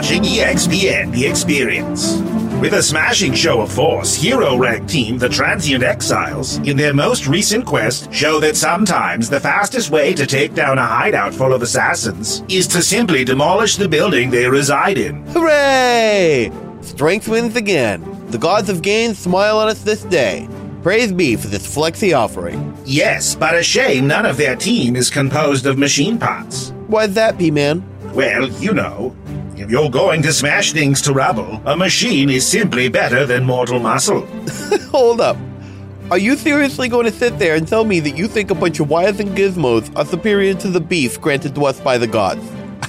Watching EXPN The Experience. With a smashing show of force, hero rank team, the Transient Exiles, in their most recent quest, show that sometimes the fastest way to take down a hideout full of assassins is to simply demolish the building they reside in. Hooray! Strength wins again. The gods of gain smile on us this day. Praise be for this flexi offering. Yes, but a shame none of their team is composed of machine parts. Why'd that be, man? Well, you know, if you're going to smash things to rubble, a machine is simply better than mortal muscle. Hold up. Are you seriously going to sit there and tell me that you think a bunch of wires and gizmos are superior to the beef granted to us by the gods?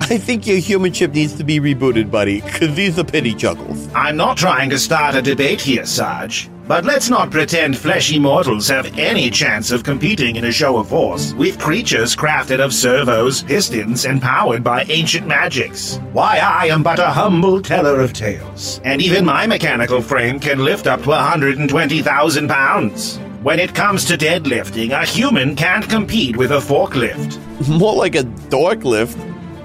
I think your human chip needs to be rebooted, buddy, because these are pity chuckles. I'm not trying to start a debate here, Sarge. But let's not pretend fleshy mortals have any chance of competing in a show of force with creatures crafted of servos, pistons, and powered by ancient magics. Why, I am but a humble teller of tales, and even my mechanical frame can lift up to 120,000 pounds. When it comes to deadlifting, a human can't compete with a forklift. More like a dork lift.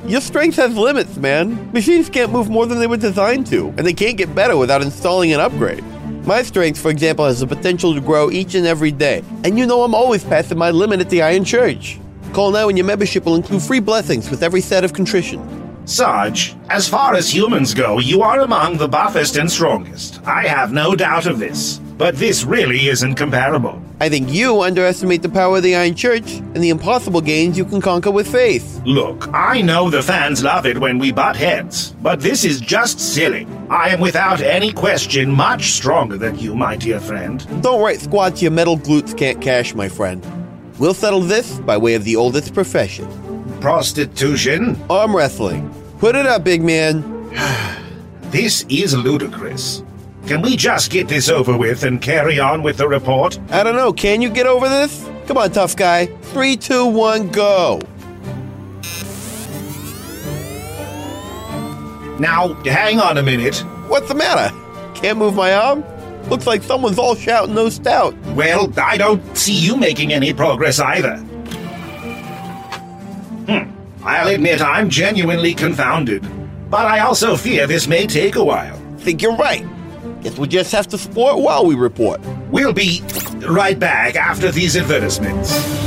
Your strength has limits, man. Machines can't move more than they were designed to, and they can't get better without installing an upgrade. My strength, for example, has the potential to grow each and every day, and you know I'm always passing my limit at the Iron Church. Call now and your membership will include free blessings with every set of contrition. Sarge, as far as humans go, you are among the buffest and strongest. I have no doubt of this. But this really isn't comparable. I think you underestimate the power of the Iron Church and the impossible gains you can conquer with faith. Look, I know the fans love it when we butt heads, but this is just silly. I am without any question much stronger than you, my dear friend. Don't write squats your metal glutes can't cash, my friend. We'll settle this by way of the oldest profession Prostitution? arm wrestling. Put it up, big man. This is ludicrous. Can we just get this over with and carry on with the report? I don't know, can you get over this? Come on, tough guy. Three, two, one, go. Now, hang on a minute. What's the matter? Can't move my arm? Looks like someone's all shouting no stout. Well, I don't see you making any progress either. Hmm. I'll admit I'm genuinely confounded. But I also fear this may take a while. Think you're right. Guess we'll just have to sport while we report. We'll be right back after these advertisements.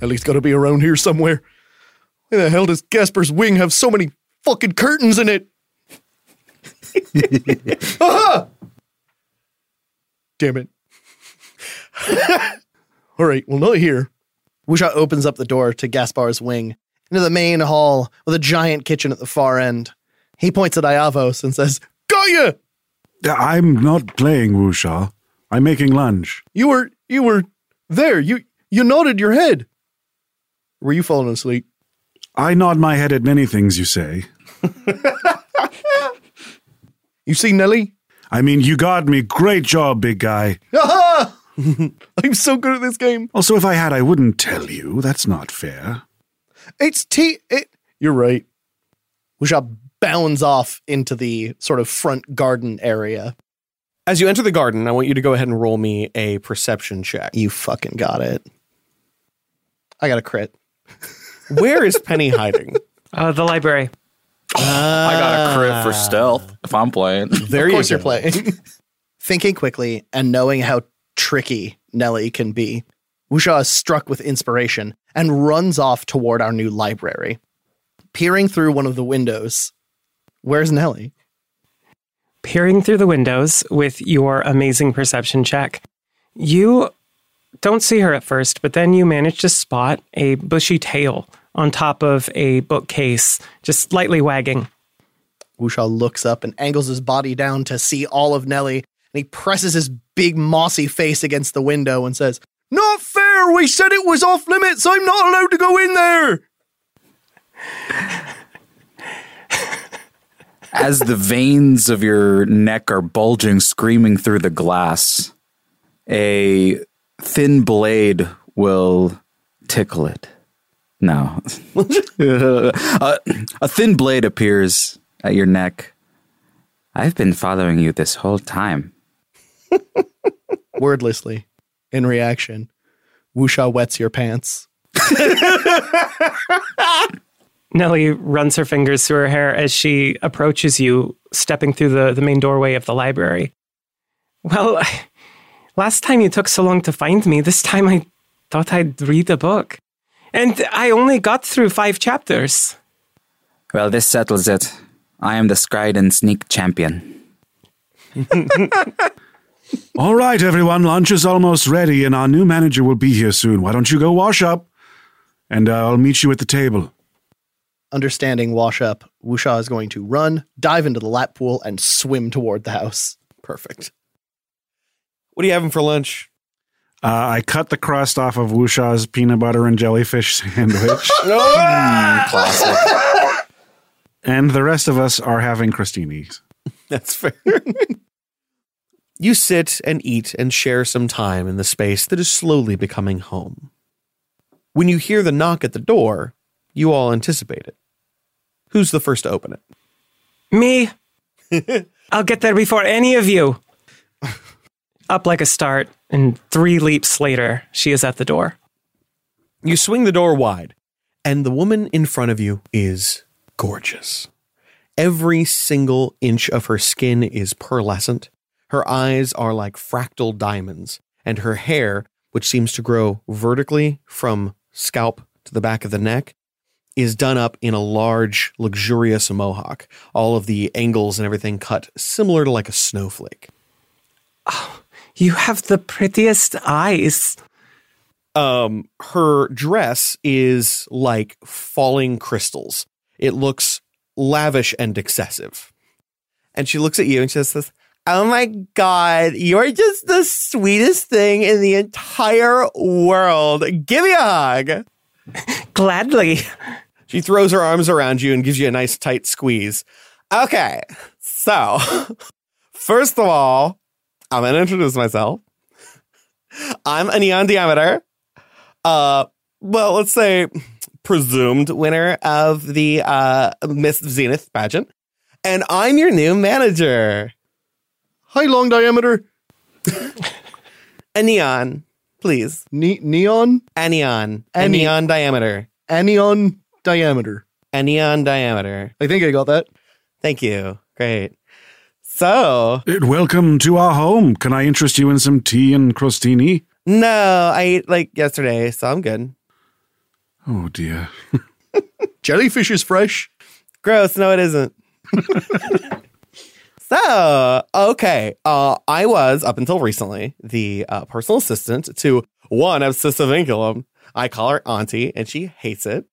At least gotta be around here somewhere. Why the hell does Gaspar's wing have so many fucking curtains in it? Aha! Damn it. All right, well, not here. Wusha opens up the door to Gaspar's wing into the main hall with a giant kitchen at the far end. He points at Iavos and says, Got ya! I'm not playing Wusha. I'm making lunch. You were, you were there. You, you nodded your head. Were you falling asleep? I nod my head at many things you say. You see Nelly? I mean, you got me. Great job, big guy. Aha! I'm so good at this game. Also, if I had, I wouldn't tell you. That's not fair. It's T. It. You're right. Wusha bounds off into the sort of front garden area. As you enter the garden, I want you to go ahead and roll me a perception check. You fucking got it. I got a crit. Where is Penny hiding? Uh, the library. I got a crit for stealth if I'm playing. There of course you you're playing. Thinking quickly and knowing how tricky Nelly can be, Wusha is struck with inspiration and runs off toward our new library. Peering through one of the windows, where's Nelly? peering through the windows with your amazing perception check, you don't see her at first, but then you manage to spot a bushy tail on top of a bookcase, just slightly wagging. Wusha looks up and angles his body down to see all of Nelly, and he presses his big mossy face against the window and says, Not fair! We said it was off limits! I'm not allowed to go in there! As the veins of your neck are bulging, screaming through the glass, a thin blade will tickle it. No. a, a thin blade appears at your neck. I've been following you this whole time. Wordlessly, in reaction, Wusha wets your pants. Nelly runs her fingers through her hair as she approaches you, stepping through the, the main doorway of the library. Well, last time you took so long to find me, this time I thought I'd read a book. And I only got through five chapters. Well, this settles it. I am the Scriden Sneak Champion. All right, everyone, lunch is almost ready, and our new manager will be here soon. Why don't you go wash up? And uh, I'll meet you at the table. Understanding wash up, Wusha is going to run, dive into the lap pool, and swim toward the house. Perfect. What are you having for lunch? Uh, I cut the crust off of Wusha's peanut butter and jellyfish sandwich, Classic. and the rest of us are having crostinis. That's fair. you sit and eat and share some time in the space that is slowly becoming home. When you hear the knock at the door, you all anticipate it. Who's the first to open it? Me? I'll get there before any of you. Up like a start, and three leaps later, she is at the door. You swing the door wide, and the woman in front of you is gorgeous. Every single inch of her skin is pearlescent. Her eyes are like fractal diamonds, and her hair, which seems to grow vertically from scalp to the back of the neck, is done up in a large, luxurious mohawk. All of the angles and everything cut similar to like a snowflake. Ah, You have the prettiest eyes. um her dress is like falling crystals. It looks lavish and excessive. And she looks at you and she says, Oh my god, you're just the sweetest thing in the entire world. Give me a hug. Gladly. She throws her arms around you and gives you a nice tight squeeze. Okay, so first of all, I'm gonna introduce myself. I'm a neon diameter. Uh, well, let's say presumed winner of the uh Miss Zenith pageant, and I'm your new manager. Hi, long diameter. A neon, please. Ne- neon? A neon. A neon diameter. A neon diameter. A neon diameter. I think I got that. Thank you. Great. So, Welcome to our home. Can I interest you in some tea and crostini? no, I ate like yesterday, so I'm good. Oh dear. Jellyfish is fresh. Gross. No, it isn't. so, okay. Uh, I was, up until recently, the uh, personal assistant to one of Sissa Vinculum. I call her Auntie, and she hates it.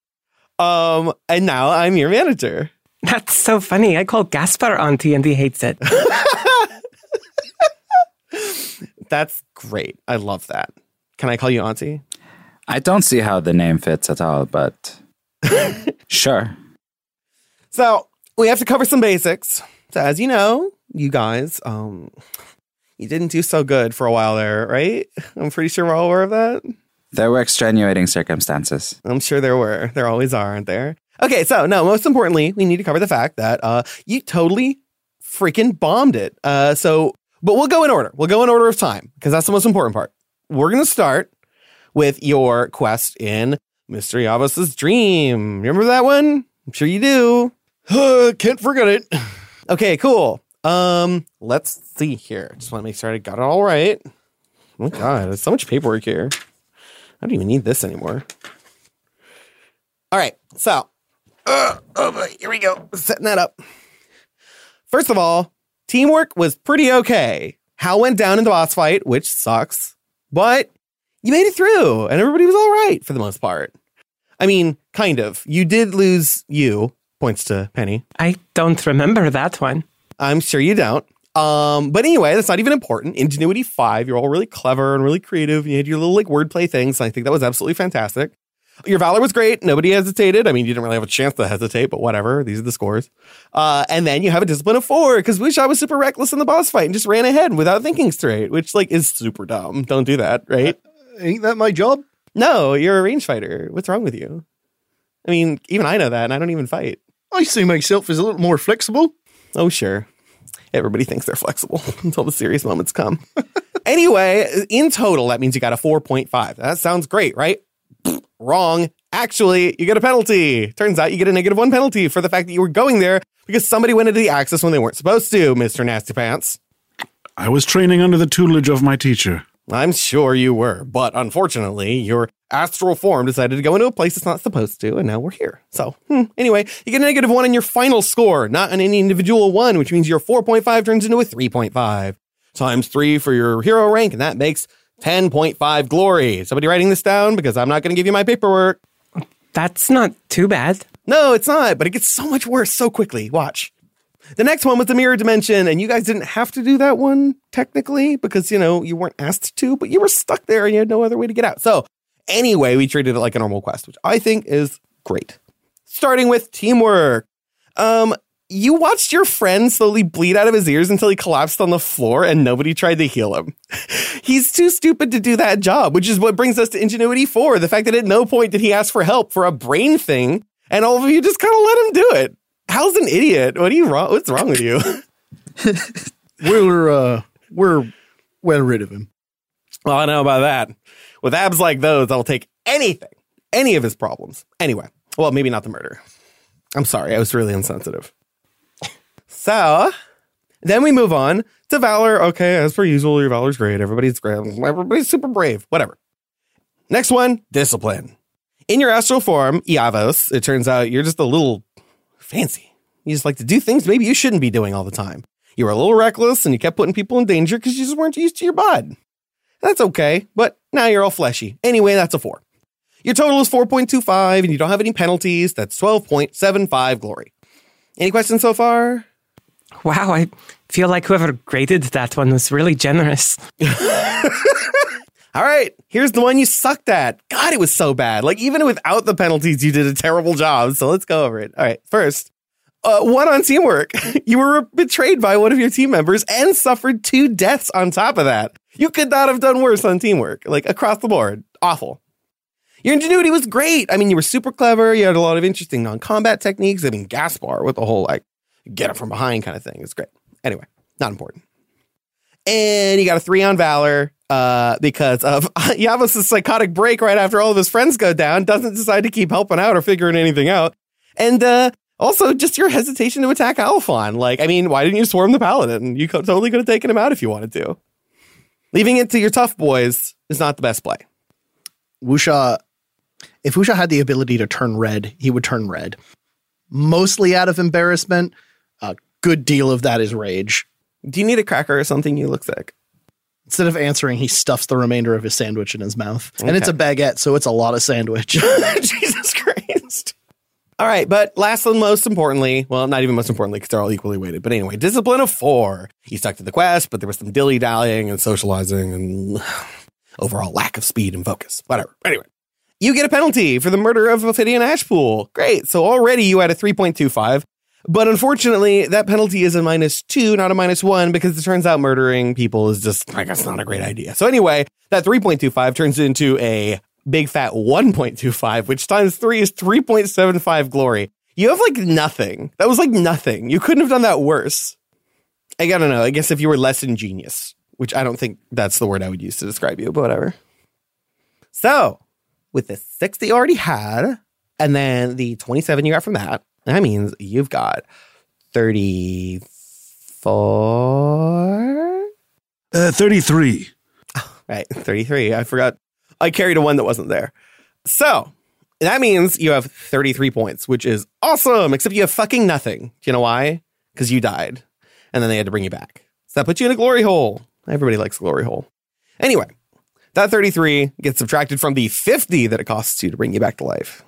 Um, and now I'm your manager. That's so funny. I call Gaspar auntie and he hates it. That's great. I love that. Can I call you Auntie? I don't see how the name fits at all, but sure. So we have to cover some basics. So as you know, you guys, um, you didn't do so good for a while there, right? I'm pretty sure we're all aware of that. There were extenuating circumstances. I'm sure there were. There always are, aren't there? Okay, so no, most importantly, we need to cover the fact that uh you totally freaking bombed it. Uh so but we'll go in order. We'll go in order of time because that's the most important part. We're gonna start with your quest in Mystery Avos's Dream. Remember that one? I'm sure you do. Can't forget it. Okay, cool. Um, let's see here. Just want to make sure I got it all right. Oh god, there's so much paperwork here. I don't even need this anymore. All right, so uh, oh boy, here we go. Setting that up. First of all, teamwork was pretty okay. Hal went down in the boss fight, which sucks, but you made it through, and everybody was all right for the most part. I mean, kind of. You did lose you. Points to Penny. I don't remember that one. I'm sure you don't. Um, but anyway, that's not even important. Ingenuity five, you're all really clever and really creative. You had your little like wordplay things. I think that was absolutely fantastic. Your valor was great. Nobody hesitated. I mean, you didn't really have a chance to hesitate, but whatever. These are the scores. Uh, and then you have a discipline of four because Wusha was super reckless in the boss fight and just ran ahead without thinking straight, which like is super dumb. Don't do that, right? Ain't that my job? No, you're a range fighter. What's wrong with you? I mean, even I know that, and I don't even fight. I see myself as a little more flexible. Oh, sure. Everybody thinks they're flexible until the serious moments come. anyway, in total, that means you got a 4.5. That sounds great, right? Wrong. Actually, you get a penalty. Turns out you get a negative one penalty for the fact that you were going there because somebody went into the Axis when they weren't supposed to, Mr. Nasty Pants. I was training under the tutelage of my teacher. I'm sure you were, but unfortunately, your astral form decided to go into a place it's not supposed to, and now we're here. So, hmm, anyway, you get a negative one in your final score, not on any individual one, which means your 4.5 turns into a 3.5 times three for your hero rank, and that makes 10.5 glory. Somebody writing this down because I'm not going to give you my paperwork. That's not too bad. No, it's not, but it gets so much worse so quickly. Watch. The next one was the mirror dimension, and you guys didn't have to do that one technically because you know you weren't asked to, but you were stuck there and you had no other way to get out. So anyway, we treated it like a normal quest, which I think is great. Starting with teamwork. Um, you watched your friend slowly bleed out of his ears until he collapsed on the floor and nobody tried to heal him. He's too stupid to do that job, which is what brings us to Ingenuity 4. The fact that at no point did he ask for help for a brain thing, and all of you just kind of let him do it. How's an idiot. What are you wrong? What's wrong with you? We're uh, we're well rid of him. Well, I know about that. With abs like those, I'll take anything, any of his problems. Anyway, well, maybe not the murder. I'm sorry, I was really insensitive. So, then we move on to Valor. Okay, as per usual, your Valor's great. Everybody's great. Everybody's super brave. Whatever. Next one, Discipline. In your astral form, Iavos, it turns out you're just a little fancy. You just like to do things maybe you shouldn't be doing all the time. You were a little reckless and you kept putting people in danger because you just weren't used to your bod. That's okay, but now you're all fleshy. Anyway, that's a four. Your total is 4.25 and you don't have any penalties. That's 12.75 glory. Any questions so far? Wow, I feel like whoever graded that one was really generous. All right, here's the one you sucked at. God, it was so bad. Like, even without the penalties, you did a terrible job. So let's go over it. All right, first, uh, one on teamwork. you were betrayed by one of your team members and suffered two deaths on top of that. You could not have done worse on teamwork, like across the board. Awful. Your ingenuity was great. I mean, you were super clever. You had a lot of interesting non combat techniques. I mean, Gaspar with the whole like get it from behind kind of thing. It's great. Anyway, not important. And you got a three on Valor uh, because of Iavos' psychotic break right after all of his friends go down, doesn't decide to keep helping out or figuring anything out. And uh, also just your hesitation to attack Alphon. Like, I mean, why didn't you swarm the Paladin? You totally could have taken him out if you wanted to. Leaving it to your tough boys is not the best play. Wusha, if Wusha had the ability to turn red, he would turn red. Mostly out of embarrassment. A good deal of that is rage. Do you need a cracker or something? You look sick. Instead of answering, he stuffs the remainder of his sandwich in his mouth. And it's a baguette, so it's a lot of sandwich. Jesus Christ. All right, but last and most importantly, well, not even most importantly because they're all equally weighted, but anyway, discipline of four. He stuck to the quest, but there was some dilly dallying and socializing and overall lack of speed and focus. Whatever. Anyway, you get a penalty for the murder of Ophidian Ashpool. Great. So already you had a 3.25. But unfortunately, that penalty is a minus two, not a minus one, because it turns out murdering people is just, I guess, not a great idea. So anyway, that 3.25 turns into a big fat 1.25, which times three is 3.75 glory. You have like nothing. That was like nothing. You couldn't have done that worse. I don't know. I guess if you were less ingenious, which I don't think that's the word I would use to describe you, but whatever. So, with the six that you already had, and then the 27 you got from that, That means you've got 34. Uh, 33. Right, 33. I forgot. I carried a one that wasn't there. So that means you have 33 points, which is awesome, except you have fucking nothing. Do you know why? Because you died. And then they had to bring you back. So that puts you in a glory hole. Everybody likes glory hole. Anyway, that 33 gets subtracted from the 50 that it costs you to bring you back to life.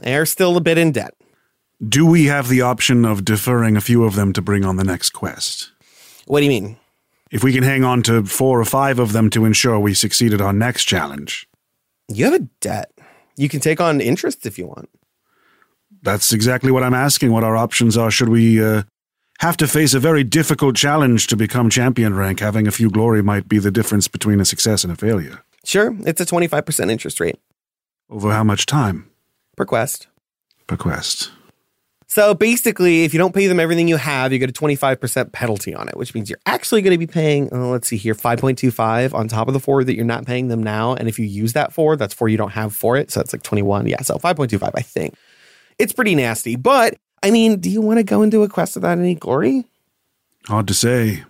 They're still a bit in debt. Do we have the option of deferring a few of them to bring on the next quest? What do you mean? If we can hang on to four or five of them to ensure we succeed at our next challenge. You have a debt. You can take on interest if you want. That's exactly what I'm asking what our options are. Should we uh, have to face a very difficult challenge to become champion rank? Having a few glory might be the difference between a success and a failure. Sure, it's a 25% interest rate Over how much time per quest. per quest? So basically, if you don't pay them everything you have, you get a 25% penalty on it, which means you're actually going to be paying, oh, let's see here, 5.25 on top of the four that you're not paying them now. And if you use that four, that's four you don't have for it. So that's like 21. Yeah. So 5.25, I think. It's pretty nasty. But I mean, do you want to go into a quest without any glory? Hard to say.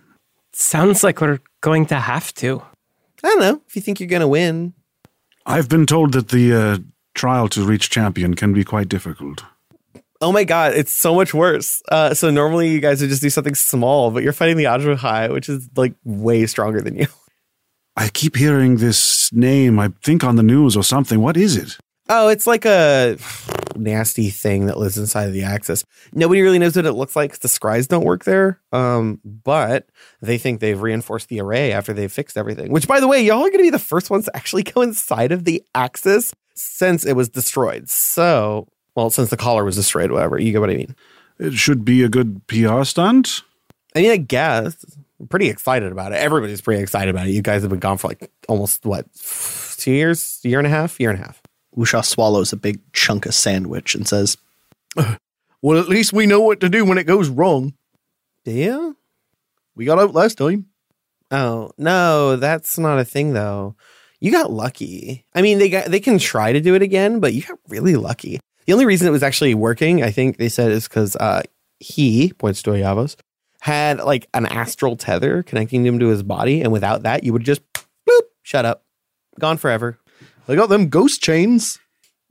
Sounds like we're going to have to. I don't know. If you think you're going to win, I've been told that the uh, trial to reach champion can be quite difficult. Oh my god, it's so much worse. Uh, so normally you guys would just do something small, but you're fighting the Adru Hai, which is like way stronger than you. I keep hearing this name, I think on the news or something. What is it? Oh, it's like a nasty thing that lives inside of the Axis. Nobody really knows what it looks like the scries don't work there. Um, but they think they've reinforced the array after they've fixed everything. Which, by the way, y'all are going to be the first ones to actually go inside of the Axis since it was destroyed. So, well, since the collar was destroyed, whatever. You get what I mean? It should be a good PR stunt. I mean, I guess. I'm pretty excited about it. Everybody's pretty excited about it. You guys have been gone for like almost what two years, year and a half, year and a half. Wusha swallows a big chunk of sandwich and says, Well, at least we know what to do when it goes wrong. Yeah. We got out last time. Oh no, that's not a thing though. You got lucky. I mean, they got they can try to do it again, but you got really lucky. The only reason it was actually working, I think they said, is because uh, he points to Oyavos had like an astral tether connecting him to his body, and without that, you would just bloop, shut up, gone forever. I got them ghost chains.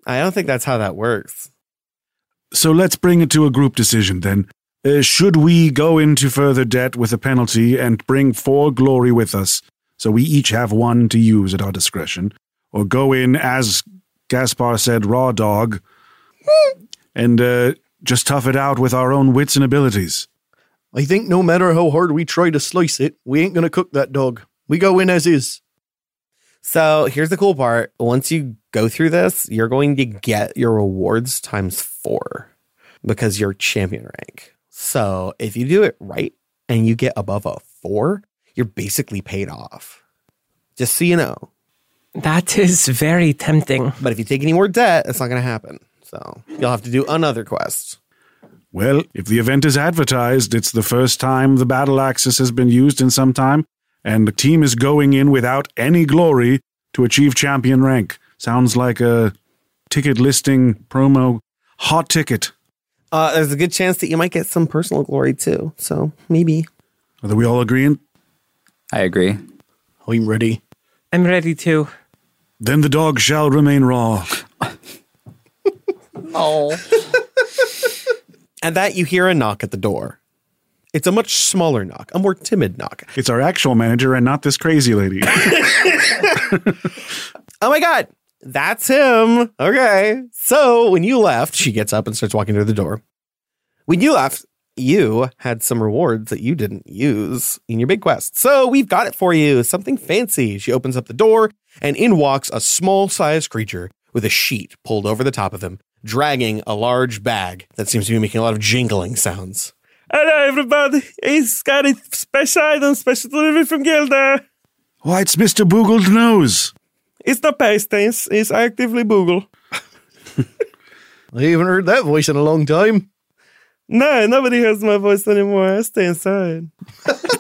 I don't think that's how that works. So let's bring it to a group decision then. Uh, should we go into further debt with a penalty and bring four glory with us, so we each have one to use at our discretion, or go in as Gaspar said, raw dog, and uh, just tough it out with our own wits and abilities? I think no matter how hard we try to slice it, we ain't gonna cook that dog. We go in as is. So here's the cool part. Once you go through this, you're going to get your rewards times four because you're champion rank. So if you do it right and you get above a four, you're basically paid off. Just so you know. That is very tempting. But if you take any more debt, it's not going to happen. So you'll have to do another quest. Well, if the event is advertised, it's the first time the battle axis has been used in some time, and the team is going in without any glory to achieve champion rank. Sounds like a ticket listing promo hot ticket. Uh, there's a good chance that you might get some personal glory too. So maybe. Are we all agreeing? I agree. I'm ready. I'm ready too. Then the dog shall remain raw. Oh. and that, you hear a knock at the door. It's a much smaller knock, a more timid knock. It's our actual manager and not this crazy lady. Oh my God, that's him. Okay. So when you left, she gets up and starts walking to the door. When you left, you had some rewards that you didn't use in your big quest. So we've got it for you. Something fancy. She opens up the door and in walks a small sized creature with a sheet pulled over the top of him, dragging a large bag that seems to be making a lot of jingling sounds. Hello, everybody. He's got a special item, special delivery from Gilda. Why, it's Mr. Boogled Nose. It's not pasties. It's actively Boogle. I haven't heard that voice in a long time. No, nobody hears my voice anymore. I stay inside.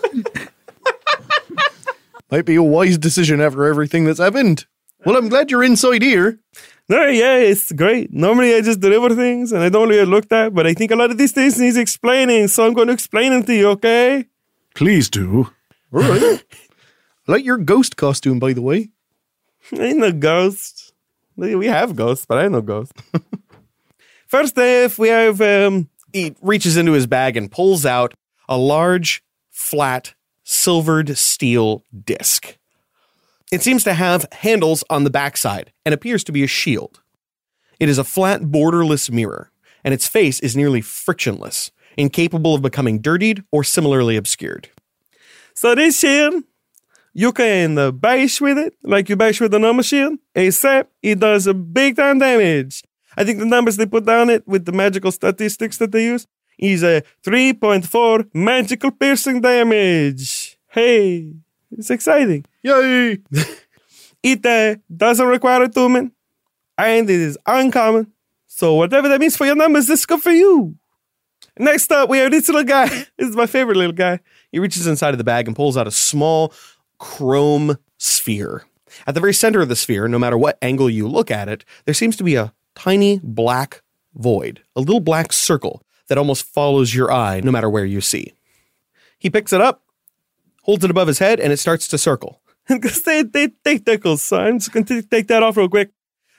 Might be a wise decision after everything that's happened. Well, I'm glad you're inside here. No, yeah, it's great. Normally I just deliver things and I don't really look at, but I think a lot of these things needs explaining, so I'm going to explain them to you, okay? Please do. All right. I like your ghost costume, by the way. I ain't no ghost. We have ghosts, but I ain't no ghost. First if we have um, He reaches into his bag and pulls out a large, flat, silvered steel disc. It seems to have handles on the backside and appears to be a shield. It is a flat, borderless mirror, and its face is nearly frictionless, incapable of becoming dirtied or similarly obscured. So this shield, you can uh, bash with it like you bash with a normal shield, except it does a big time damage. I think the numbers they put down it with the magical statistics that they use is a 3.4 magical piercing damage. Hey, it's exciting. Yay! It uh, doesn't require a attunement, and it is uncommon. So whatever that means for your numbers, this is good for you. Next up, we have this little guy. This is my favorite little guy. He reaches inside of the bag and pulls out a small chrome sphere. At the very center of the sphere, no matter what angle you look at it, there seems to be a tiny black void, a little black circle that almost follows your eye no matter where you see. He picks it up, holds it above his head, and it starts to circle. Because they, they take tickles, so I'm just going to take that off real quick.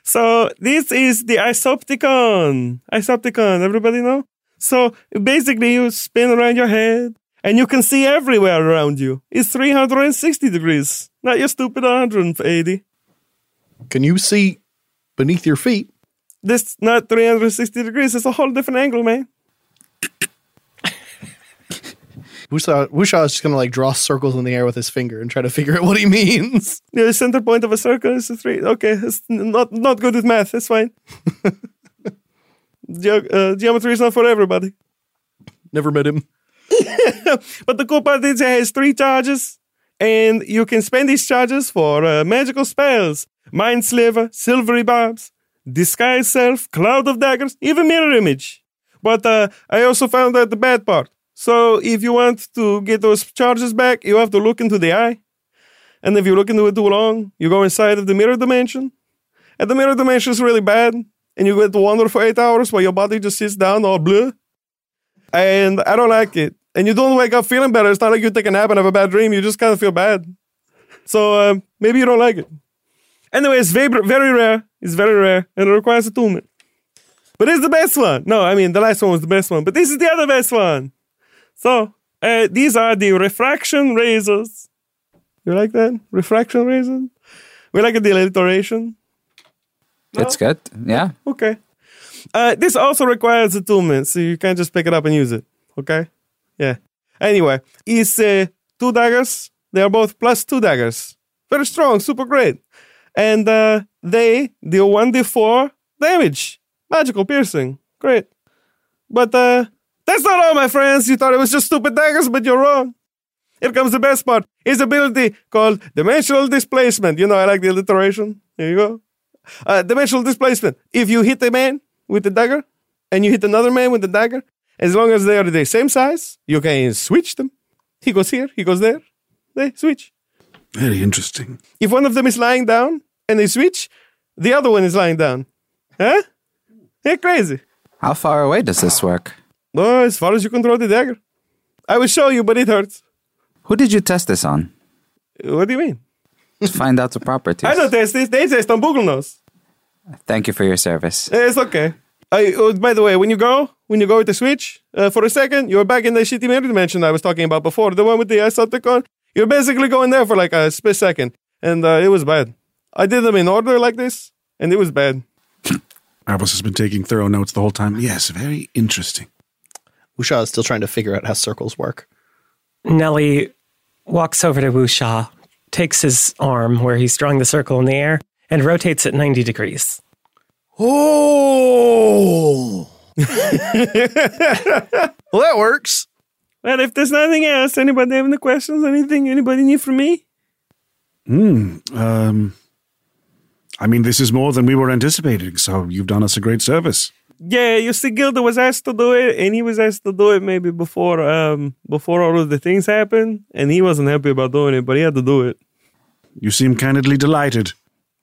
So this is the Isopticon. Isopticon, everybody know? So basically you spin around your head and you can see everywhere around you. It's 360 degrees, not your stupid 180. Can you see beneath your feet? This not 360 degrees, it's a whole different angle, man. Wusha, Wusha is just gonna like draw circles in the air with his finger and try to figure out what he means. The center point of a circle is a three. Okay, it's not not good with math. It's fine. Ge- uh, geometry is not for everybody. Never met him. But the cool part is it has three charges, and you can spend these charges for uh, magical spells: Mind Sliver, Silvery Barbs, Disguise Self, Cloud of Daggers, even Mirror Image. But uh, I also found out the bad part. So if you want to get those charges back, you have to look into the eye. And if you look into it too long, you go inside of the mirror dimension. And the mirror dimension is really bad. And you get to wander for eight hours while your body just sits down all blue. And I don't like it. And you don't wake up feeling better. It's not like you take a nap and have a bad dream. You just kind of feel bad. So um, maybe you don't like it. Anyway, it's very, very rare. It's very rare. And it requires attunement. But it's the best one. No, I mean, the last one was the best one. But this is the other best one. So uh, these are the refraction razors. You like that? Refraction razors? We like the alliteration. It's good. Yeah. Okay. Uh, this also requires a attunement, so you can't just pick it up and use it. Okay? Yeah. Anyway, it's uh, two daggers. They are both plus two daggers. Very strong, super great. And uh, they deal 1d4 damage. Magical piercing. Great. But uh, that's not all, my friends. You thought it was just stupid daggers, but you're wrong. Here comes the best part. His ability called Dimensional Displacement. You know, I like the alliteration. There you go. Uh, dimensional Displacement. If you hit a man with the dagger and you hit another man with the dagger, as long as they are the same size, you can switch them. He goes here, he goes there. They switch. Very interesting. If one of them is lying down and they switch, the other one is lying down. Huh? Yeah, crazy. How far away does this work? Well, as far as you can throw the dagger. I will show you, but it hurts. Who did you test this on? What do you mean? To find out the properties. I don't test this. They test on Google knows. Thank you for your service. It's okay. I, oh, by the way, when you go, when you go with the Switch, uh, for a second, you're back in the shitty mirror dimension I was talking about before, the one with the Isopticon. You're basically going there for like a split second, and uh, it was bad. I did them in order like this, and it was bad. Albus has been taking thorough notes the whole time. Yes, very interesting. Wusha is still trying to figure out how circles work. Nelly walks over to Wusha, takes his arm where he's drawing the circle in the air, and rotates it 90 degrees. Oh! well, that works. Well, if there's nothing else, anybody have any questions? Anything anybody need from me? Hmm. Um. I mean, this is more than we were anticipating. So you've done us a great service. Yeah, you see, Gilda was asked to do it, and he was asked to do it maybe before, um, before all of the things happened, and he wasn't happy about doing it, but he had to do it. You seem candidly delighted.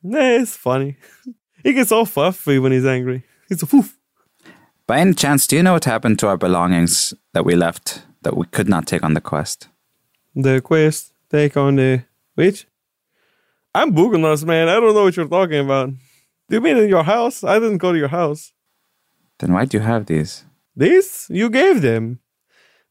Nah, it's funny. He gets all fluffy when he's angry. He's a foof. By any chance, do you know what happened to our belongings that we left that we could not take on the quest? The quest, take on the which? I'm Booganos, man. I don't know what you're talking about. Do you mean in your house? I didn't go to your house. Then why do you have these? This you gave them.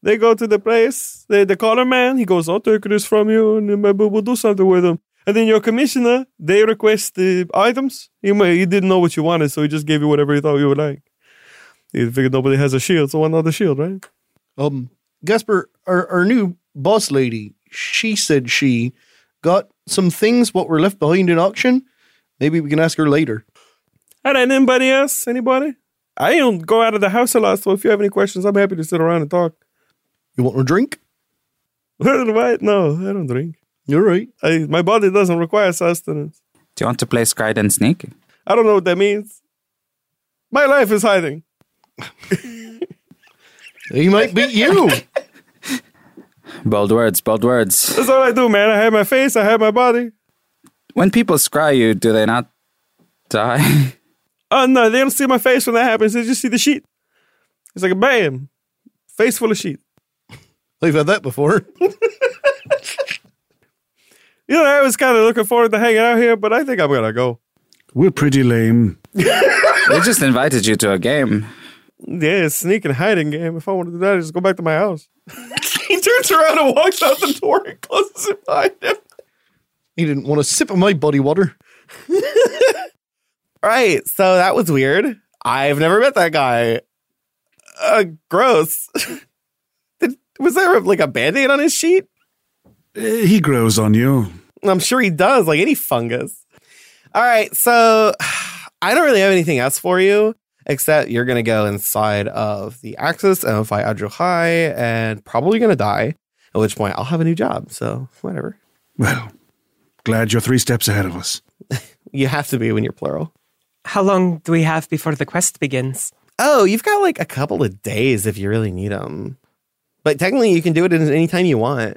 They go to the place. They, the color man, he goes, I'll take this from you and maybe we'll do something with them. And then your commissioner, they request the items. He, may, he didn't know what you wanted, so he just gave you whatever he thought you would like. He figured nobody has a shield, so why not the shield, right? Um, Gaspar, our, our new boss lady, she said she got some things what were left behind in auction. Maybe we can ask her later. All right, anybody else? Anybody? I don't go out of the house a lot, so if you have any questions, I'm happy to sit around and talk. You want a drink? what? No, I don't drink. You're right. I, my body doesn't require sustenance. Do you want to play Scride and Sneak? I don't know what that means. My life is hiding. He might beat you. Bold words, bold words. That's all I do, man. I have my face, I have my body. When people scry you, do they not die? Oh no, they don't see my face when that happens. They just see the sheet. It's like a bam, face full of sheet. Oh, I've had that before. You know, I was kind of looking forward to hanging out here, but I think I'm gonna go. We're pretty lame. they just invited you to a game. Yeah, it's sneak and hiding game. If I want to do that, I just go back to my house. he turns around and walks out the door and closes it behind him. He didn't want a sip of my body water. Right. So that was weird. I've never met that guy. Uh, gross. Did, was there like a band aid on his sheet? Eh, He grows on you. I'm sure he does, like any fungus. All right. So I don't really have anything else for you except you're going to go inside of the Axis and fight Adru Hai and probably going to die, at which point I'll have a new job. So whatever. Well, glad you're three steps ahead of us. You have to be when you're plural. How long do we have before the quest begins? Oh, you've got like a couple of days if you really need them. But technically, you can do it at any time you want.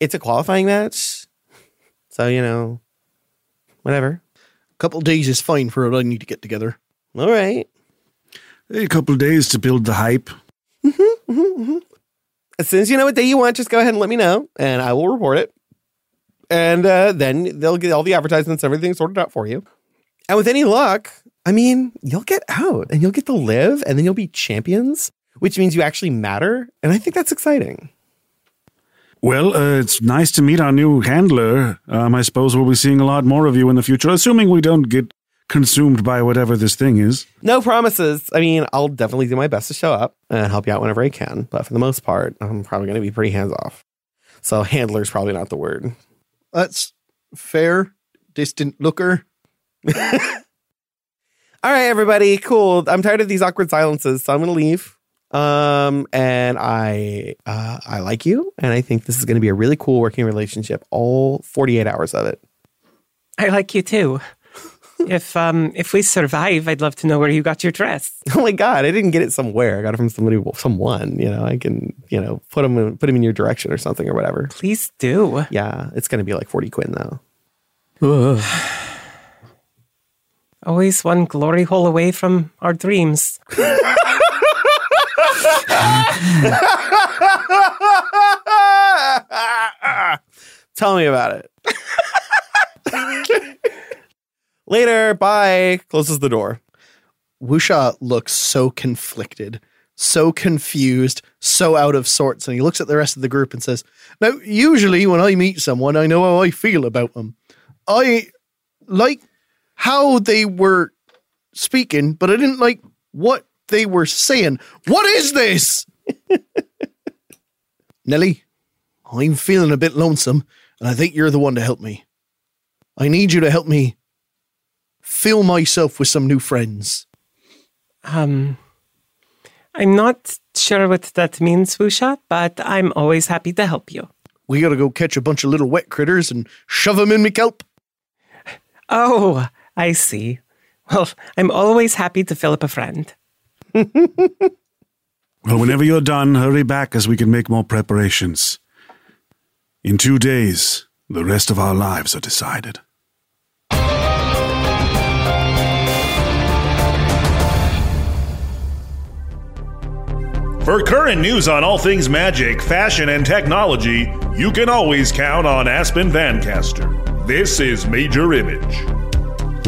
It's a qualifying match. So, you know, whatever. A couple days is fine for what I need to get together. All right. A couple days to build the hype. Mm-hmm, mm-hmm, mm-hmm. As soon as you know what day you want, just go ahead and let me know, and I will report it. And uh, then they'll get all the advertisements, everything sorted out for you. And with any luck, I mean, you'll get out and you'll get to live, and then you'll be champions, which means you actually matter. And I think that's exciting. Well, uh, it's nice to meet our new handler. Um, I suppose we'll be seeing a lot more of you in the future, assuming we don't get consumed by whatever this thing is. No promises. I mean, I'll definitely do my best to show up and help you out whenever I can. But for the most part, I'm probably going to be pretty hands off. So handler's probably not the word. That's fair. Distant looker. All right, everybody, cool. I'm tired of these awkward silences, so I'm going to leave. Um, and I, uh, I like you, and I think this is going to be a really cool working relationship. All 48 hours of it. I like you too. if um if we survive, I'd love to know where you got your dress. Oh my god, I didn't get it somewhere. I got it from somebody, someone. You know, I can, you know, put them in, put them in your direction or something or whatever. Please do. Yeah, it's going to be like 40 quid though. Always one glory hole away from our dreams. Tell me about it. Later, bye. Closes the door. Wusha looks so conflicted, so confused, so out of sorts, and he looks at the rest of the group and says, Now, usually when I meet someone, I know how I feel about them. I like how they were speaking, but I didn't like what they were saying. What is this? Nelly, I'm feeling a bit lonesome, and I think you're the one to help me. I need you to help me fill myself with some new friends. Um I'm not sure what that means, Wusha, but I'm always happy to help you. We gotta go catch a bunch of little wet critters and shove them in me kelp. Oh, I see. Well, I'm always happy to fill up a friend. well, whenever you're done, hurry back as we can make more preparations. In two days, the rest of our lives are decided. For current news on all things magic, fashion, and technology, you can always count on Aspen Vancaster. This is Major Image.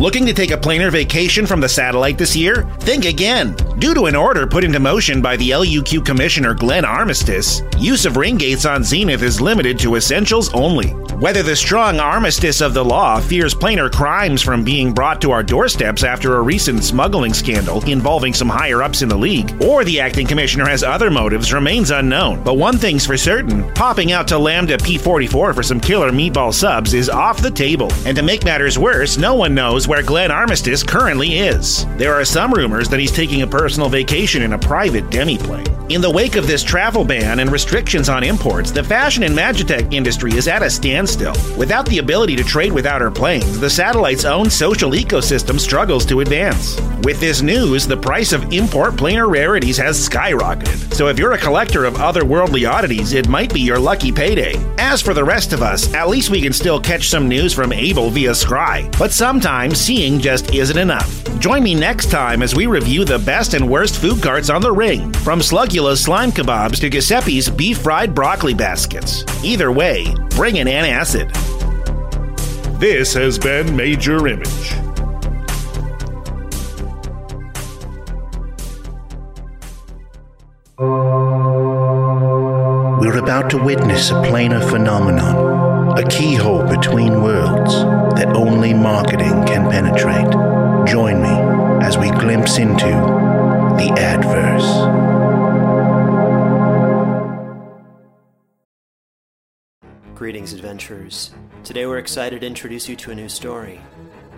Looking to take a planar vacation from the satellite this year? Think again. Due to an order put into motion by the LUQ Commissioner Glenn Armistice, use of ring gates on Zenith is limited to essentials only. Whether the strong armistice of the law fears planar crimes from being brought to our doorsteps after a recent smuggling scandal involving some higher ups in the league, or the acting commissioner has other motives remains unknown. But one thing's for certain popping out to Lambda P44 for some killer meatball subs is off the table. And to make matters worse, no one knows where Glenn Armistice currently is. There are some rumors that he's taking a personal vacation in a private demiplane. In the wake of this travel ban and restrictions on imports, the fashion and magitech industry is at a standstill. Without the ability to trade with outer planes, the satellite's own social ecosystem struggles to advance. With this news, the price of import planar rarities has skyrocketed. So if you're a collector of otherworldly oddities, it might be your lucky payday. As for the rest of us, at least we can still catch some news from Abel via Scry. But sometimes seeing just isn't enough. Join me next time as we review the best and worst food carts on the ring, from Slugula's slime kebabs to Giuseppe's beef fried broccoli baskets. Either way, bring an antacid. This has been Major Image. We're about to witness a planar phenomenon, a keyhole between worlds that only marketing can penetrate. Join me as we glimpse into the adverse. Greetings, adventurers. Today we're excited to introduce you to a new story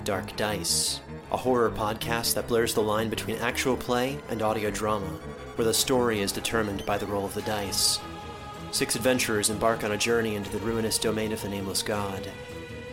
Dark Dice, a horror podcast that blurs the line between actual play and audio drama, where the story is determined by the roll of the dice. Six adventurers embark on a journey into the ruinous domain of the Nameless God.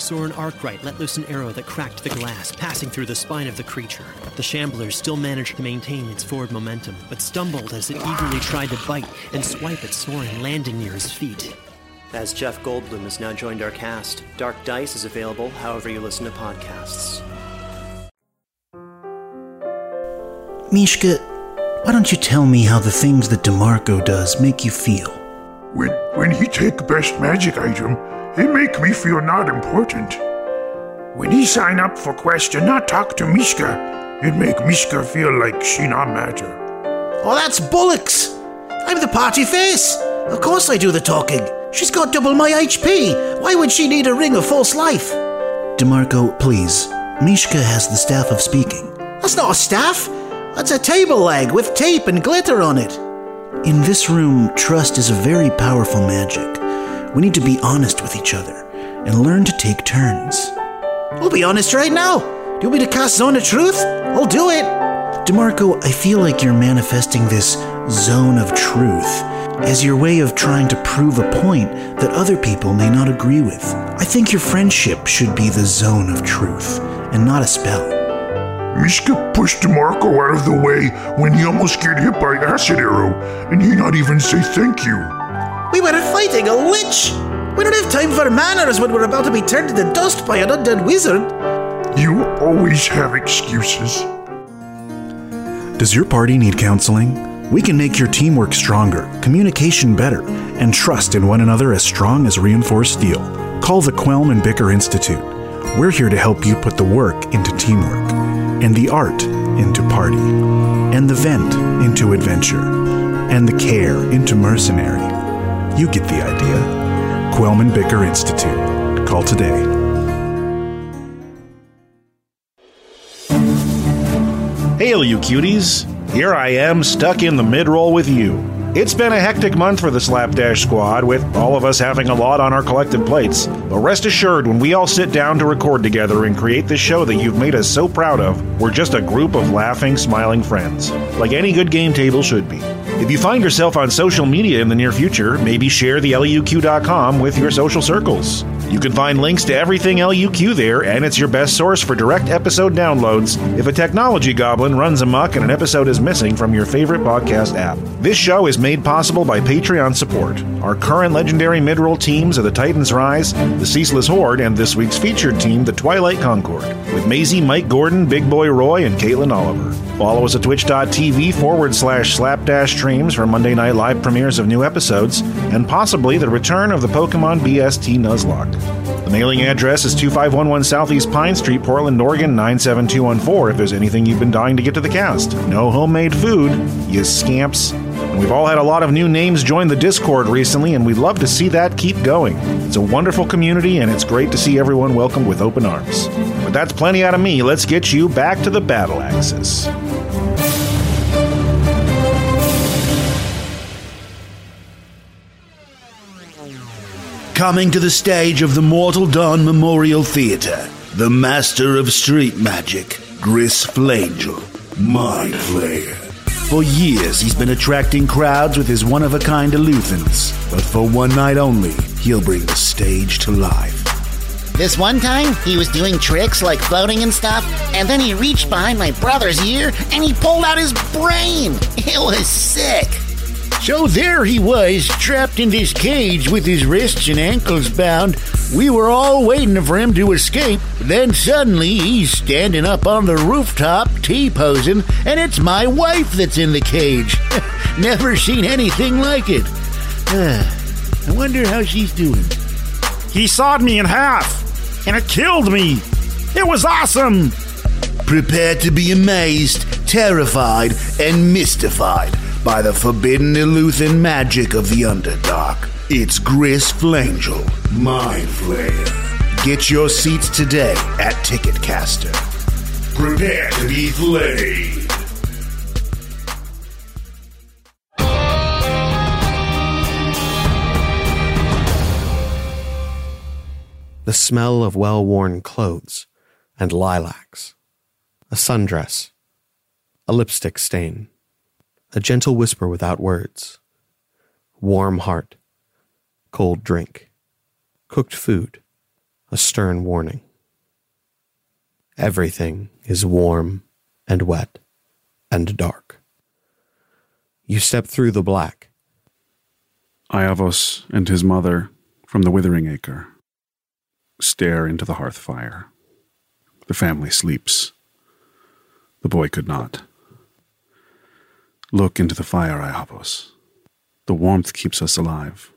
Soren Arkwright let loose an arrow that cracked the glass, passing through the spine of the creature. The shambler still managed to maintain its forward momentum, but stumbled as it eagerly tried to bite and swipe at Soren, landing near his feet. As Jeff Goldblum has now joined our cast, Dark Dice is available however you listen to podcasts. Mishka, why don't you tell me how the things that DeMarco does make you feel? When when he take best magic item, he make me feel not important. When he sign up for quest and not talk to Mishka, it make Mishka feel like she not matter. Oh, that's bollocks! I'm the party face! Of course I do the talking. She's got double my HP. Why would she need a ring of false life? DeMarco, please. Mishka has the staff of speaking. That's not a staff. That's a table leg with tape and glitter on it. In this room, trust is a very powerful magic. We need to be honest with each other and learn to take turns. I'll be honest right now. Do you want me to cast Zone of Truth? I'll do it. DeMarco, I feel like you're manifesting this zone of truth as your way of trying to prove a point that other people may not agree with. I think your friendship should be the zone of truth and not a spell. Mishka pushed DeMarco out of the way when he almost get hit by acid arrow, and he not even say thank you. We were fighting a lich. We don't have time for manners when we're about to be turned into dust by an undead wizard. You always have excuses. Does your party need counseling? We can make your teamwork stronger, communication better, and trust in one another as strong as reinforced steel. Call the Quelm and Bicker Institute. We're here to help you put the work into teamwork, and the art into party, and the vent into adventure, and the care into mercenary. You get the idea. Quelman Bicker Institute. Call today. Hail, you cuties! Here I am, stuck in the mid roll with you. It's been a hectic month for the Slapdash squad, with all of us having a lot on our collective plates. But rest assured, when we all sit down to record together and create this show that you've made us so proud of, we're just a group of laughing, smiling friends, like any good game table should be. If you find yourself on social media in the near future, maybe share the LUQ.com with your social circles. You can find links to everything LUQ there, and it's your best source for direct episode downloads if a technology goblin runs amok and an episode is missing from your favorite podcast app. This show is made possible by Patreon support. Our current legendary midroll teams are the Titans Rise, the Ceaseless Horde, and this week's featured team, the Twilight Concord, with Maisie, Mike Gordon, Big Boy Roy, and Caitlin Oliver. Follow us at twitch.tv forward slash slapdash streams for Monday night live premieres of new episodes, and possibly the return of the Pokemon BST Nuzlocke. The mailing address is 2511 Southeast Pine Street, Portland, Oregon 97214 if there's anything you've been dying to get to the cast. No homemade food, you scamps. And we've all had a lot of new names join the Discord recently, and we'd love to see that keep going. It's a wonderful community, and it's great to see everyone welcomed with open arms. But that's plenty out of me. Let's get you back to the battle axis. Coming to the stage of the Mortal Dawn Memorial Theater, the master of street magic, Gris Flangel, Mind Flayer. For years, he's been attracting crowds with his one of a kind Eleutherns, but for one night only, he'll bring the stage to life. This one time, he was doing tricks like floating and stuff, and then he reached behind my brother's ear and he pulled out his brain. It was sick. So there he was, trapped in this cage with his wrists and ankles bound. We were all waiting for him to escape. Then suddenly he's standing up on the rooftop, T posing, and it's my wife that's in the cage. Never seen anything like it. I wonder how she's doing. He sawed me in half, and it killed me. It was awesome. Prepare to be amazed, terrified, and mystified by the forbidden Illithid magic of the Underdark. It's Gris Flangel, Mind Flayer. Get your seats today at Ticketcaster. Prepare to be flayed. the smell of well worn clothes and lilacs, a sundress, a lipstick stain, a gentle whisper without words, warm heart, cold drink, cooked food, a stern warning. Everything is warm and wet and dark. You step through the black. Iavos and his mother from the Withering Acre stare into the hearth fire. The family sleeps. The boy could not. Look into the fire, Iavos. The warmth keeps us alive,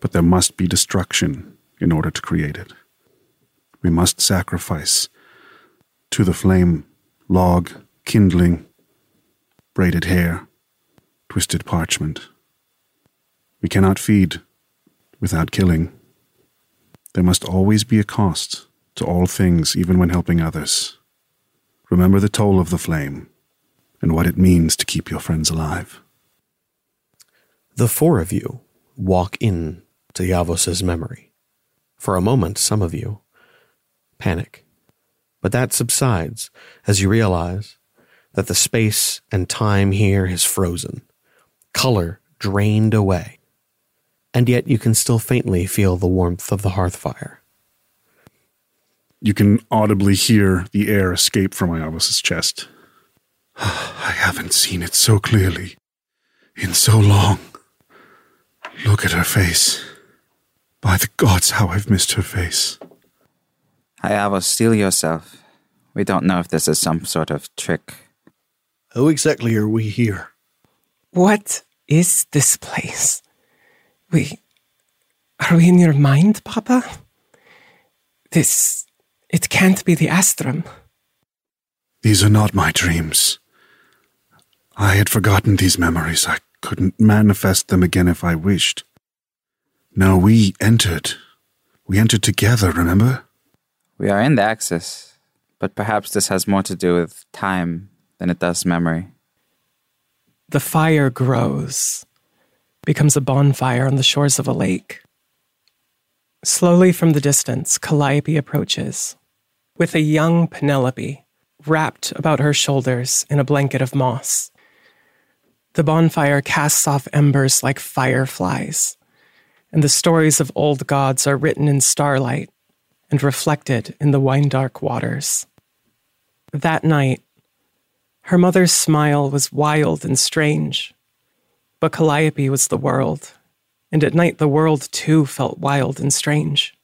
but there must be destruction in order to create it. We must sacrifice to the flame log, kindling, braided hair, twisted parchment. We cannot feed without killing. There must always be a cost to all things, even when helping others. Remember the toll of the flame and what it means to keep your friends alive. The four of you walk in to Iavos's memory. For a moment, some of you panic, but that subsides as you realize that the space and time here is frozen, color drained away, and yet you can still faintly feel the warmth of the hearth fire. You can audibly hear the air escape from Iavos' chest. I haven't seen it so clearly in so long. Look at her face. By the gods, how I've missed her face. Hayavo, steel yourself. We don't know if this is some sort of trick. Who exactly are we here? What is this place? We. Are we in your mind, Papa? This. It can't be the Astrum. These are not my dreams. I had forgotten these memories. I couldn't manifest them again if I wished. No, we entered. We entered together, remember? We are in the Axis, but perhaps this has more to do with time than it does memory. The fire grows, becomes a bonfire on the shores of a lake. Slowly from the distance, Calliope approaches, with a young Penelope wrapped about her shoulders in a blanket of moss. The bonfire casts off embers like fireflies, and the stories of old gods are written in starlight and reflected in the wine dark waters. That night, her mother's smile was wild and strange, but Calliope was the world, and at night the world too felt wild and strange.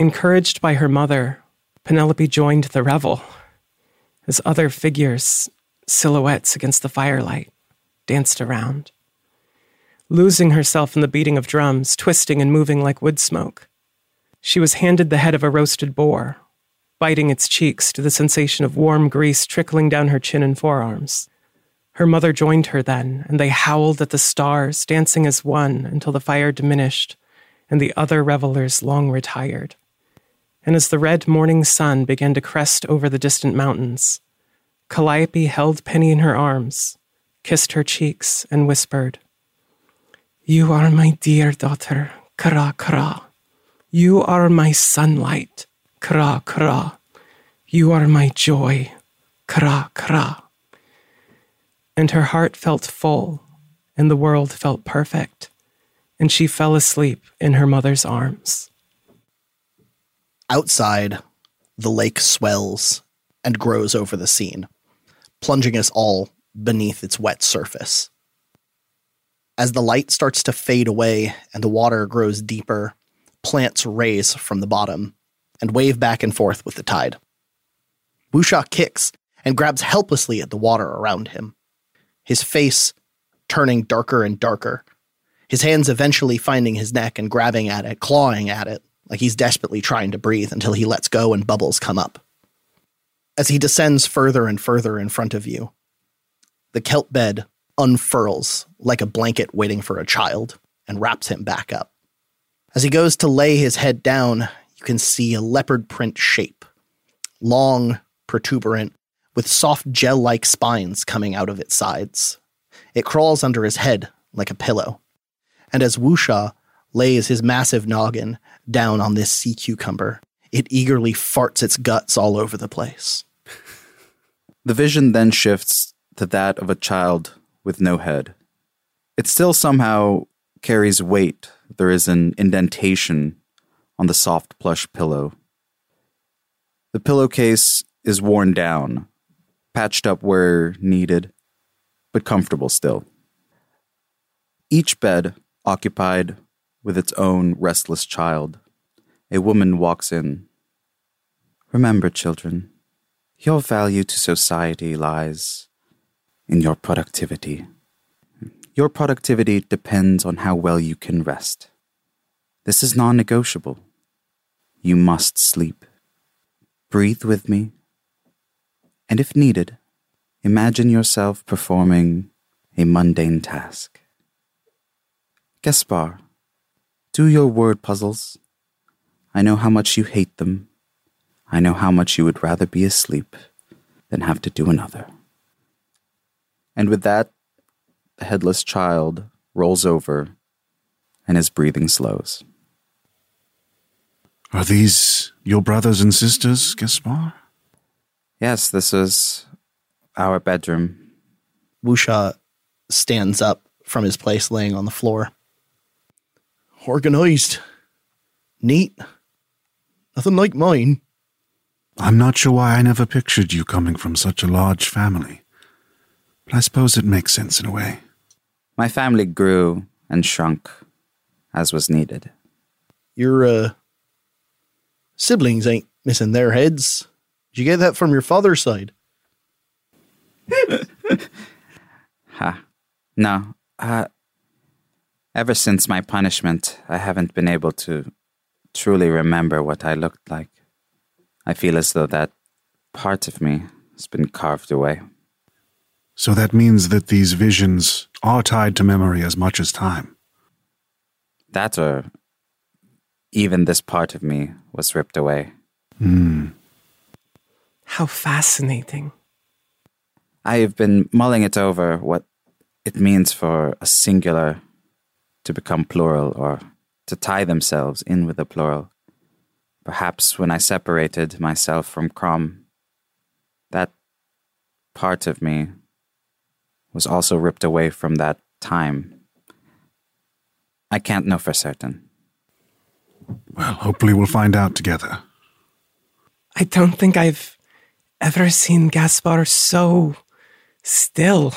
Encouraged by her mother, Penelope joined the revel as other figures, silhouettes against the firelight, danced around. Losing herself in the beating of drums, twisting and moving like wood smoke, she was handed the head of a roasted boar, biting its cheeks to the sensation of warm grease trickling down her chin and forearms. Her mother joined her then, and they howled at the stars, dancing as one until the fire diminished and the other revelers long retired. And as the red morning sun began to crest over the distant mountains, Calliope held Penny in her arms, kissed her cheeks, and whispered, You are my dear daughter, Kra Kra. You are my sunlight, Kra Kra. You are my joy, Kra Kra. And her heart felt full, and the world felt perfect, and she fell asleep in her mother's arms. Outside, the lake swells and grows over the scene, plunging us all beneath its wet surface. As the light starts to fade away and the water grows deeper, plants raise from the bottom and wave back and forth with the tide. Wusha kicks and grabs helplessly at the water around him, his face turning darker and darker, his hands eventually finding his neck and grabbing at it, clawing at it, like he's desperately trying to breathe until he lets go and bubbles come up. As he descends further and further in front of you, the kelp bed unfurls like a blanket waiting for a child and wraps him back up. As he goes to lay his head down, you can see a leopard print shape, long, protuberant, with soft gel like spines coming out of its sides. It crawls under his head like a pillow. And as Wusha lays his massive noggin down on this sea cucumber, it eagerly farts its guts all over the place. The vision then shifts to that of a child with no head. It still somehow carries weight. There is an indentation on the soft plush pillow. The pillowcase is worn down, patched up where needed, but comfortable still. Each bed occupied with its own restless child. A woman walks in. Remember, children, your value to society lies in your productivity. Your productivity depends on how well you can rest. This is non negotiable. You must sleep. Breathe with me, and if needed, imagine yourself performing a mundane task. Gaspar, do your word puzzles. I know how much you hate them. I know how much you would rather be asleep than have to do another. And with that, the headless child rolls over and his breathing slows. Are these your brothers and sisters, Gaspar? Yes, this is our bedroom. Wusha stands up from his place laying on the floor. Organized. Neat. Nothing like mine. I'm not sure why I never pictured you coming from such a large family. But I suppose it makes sense in a way. My family grew and shrunk as was needed. Your uh, siblings ain't missing their heads. Did you get that from your father's side? Ha. No. Uh, ever since my punishment, I haven't been able to truly remember what I looked like. I feel as though that part of me has been carved away. So that means that these visions are tied to memory as much as time. That or even this part of me was ripped away. Hmm. How fascinating. I have been mulling it over what it means for a singular to become plural or to tie themselves in with a plural. Perhaps when I separated myself from Crom, that part of me was also ripped away from that time. I can't know for certain. Well, hopefully we'll find out together. I don't think I've ever seen Gaspar so still.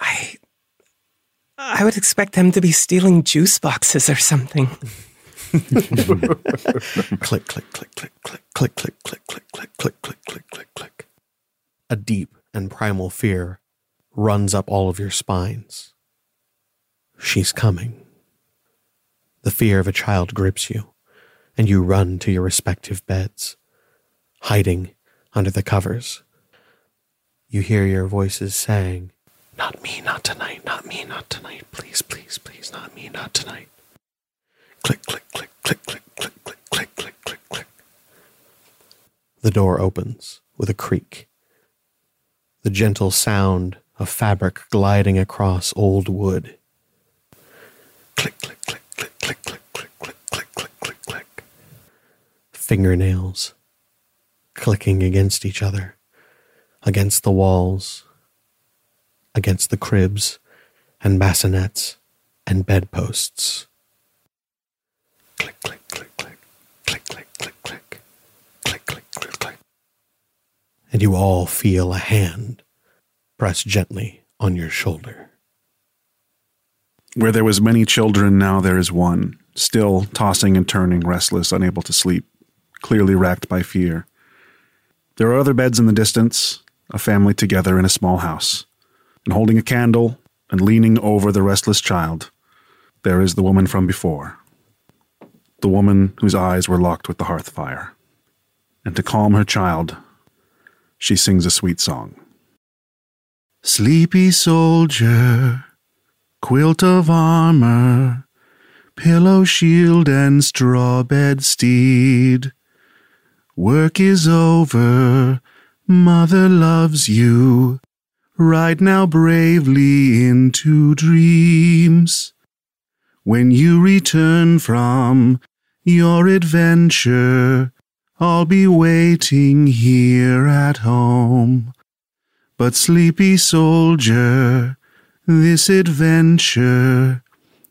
I I would expect him to be stealing juice boxes or something. click, click, click, click, click, click, click, click, click, click, click, click, click, click, click. A deep and primal fear runs up all of your spines. She's coming. The fear of a child grips you, and you run to your respective beds, hiding under the covers. You hear your voices saying, Not me, not tonight, not me, not tonight, please, please, please, not me, not tonight. Click, click, click, click, click, click, click, click, click, click, click. The door opens with a creak. The gentle sound of fabric gliding across old wood. Click, click, click, click, click, click, click, click, click, click, click, click. Fingernails clicking against each other, against the walls, against the cribs and bassinets and bedposts. Click, click, click, click, click, click, click, click, click, click, click, click. And you all feel a hand press gently on your shoulder. Where there was many children, now there is one, still tossing and turning, restless, unable to sleep, clearly racked by fear. There are other beds in the distance, a family together in a small house, and holding a candle and leaning over the restless child, there is the woman from before, the woman whose eyes were locked with the hearth fire. And to calm her child, she sings a sweet song. Sleepy soldier, quilt of armor, pillow shield and straw bed steed. Work is over, mother loves you. Ride now bravely into dreams. When you return from your adventure, I'll be waiting here at home. But sleepy soldier, this adventure